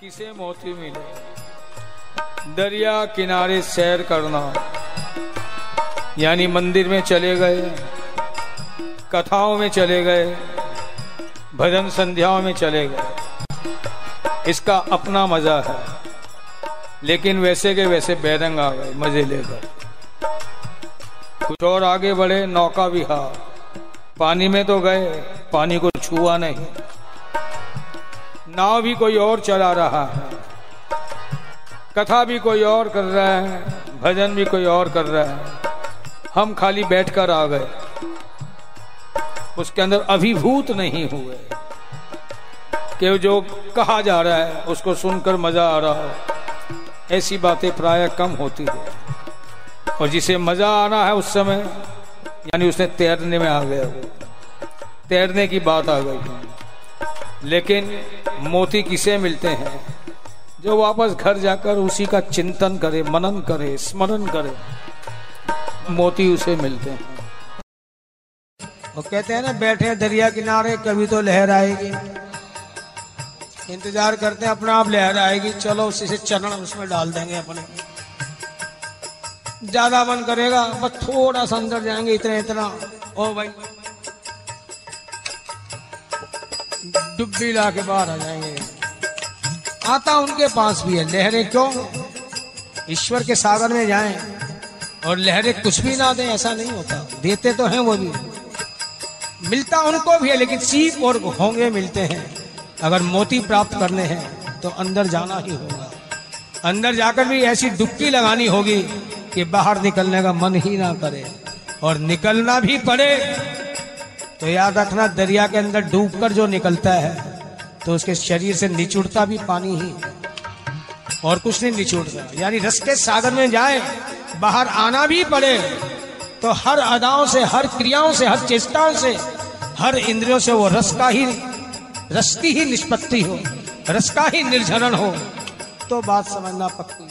किसे मोती मिले? दरिया किनारे सैर करना। यानी मंदिर में चले गए, कथाओं में चले गए, भजन संध्याओं में चले गए। इसका अपना मज़ा है। लेकिन वैसे के वैसे बैरंग आ गए, मज़े लेकर कुछ और आगे बढ़े, नौका विहार। पानी में तो गए, पानी को छुआ नहीं। नाव भी कोई और चला रहा है। कथा भी कोई और कर रहा है, भजन भी कोई और कर रहा है। हम खाली बैठकर आ गए। उसके अंदर अभिभूत नहीं हुए। कि जो कहा जा रहा है, उसको सुनकर मज़ा आ रहा हो। ऐसी बातें प्राय कम होती है। और जिसे मज़ा आना है उस समय, यानी उसने तैरने में आ गया। तैरने की बात आ गई। लेकिन मोती किसे मिलते हैं? जो वापस घर जाकर उसी का चिंतन करे, मनन करे, स्मरण करे, मोती उसे मिलते हैं। वो कहते हैं ना, बैठे दरिया किनारे, कभी तो लहर आएगी। इंतज़ार करते हैं, अपना आप लहर आएगी। चलो उसी से चरण उसमें डाल देंगे अपने। ज़्यादा मन करेगा बस थोड़ा सा अंदर जाएँगे इतना इतना ओ भाई। डुब्बी ला के बाहर आ जाएँगे। आता उनके पास भी है। लहरें क्यों? ईश्वर के सागर में जाएँ और लहरें कुछ भी ना दें, ऐसा नहीं होता। देते तो हैं वो भी। मिलता उनको भी है, लेकिन सीप और होंगे मिलते हैं। अगर मोती प्राप्त करने हैं तो अंदर जाना ही होगा। अंदर जाकर भी ऐसी डुबकी लगानी होगी कि बाहर निकलने का मन ही ना करे और निकलना भी पड़े। तो याद रखना, दरिया के अंदर डूबकर जो निकलता है तो उसके शरीर से निचुड़ता भी पानी ही और कुछ नहीं निचुड़ता। यानी रस के सागर में जाए, बाहर आना भी पड़े तो हर अदाओं से, हर क्रियाओं से, हर चेष्टाओं से, हर इंद्रियों से वो रस का ही, रस की ही निष्पत्ति हो, रस का ही निर्झरण हो। तो बात समझना पक्की।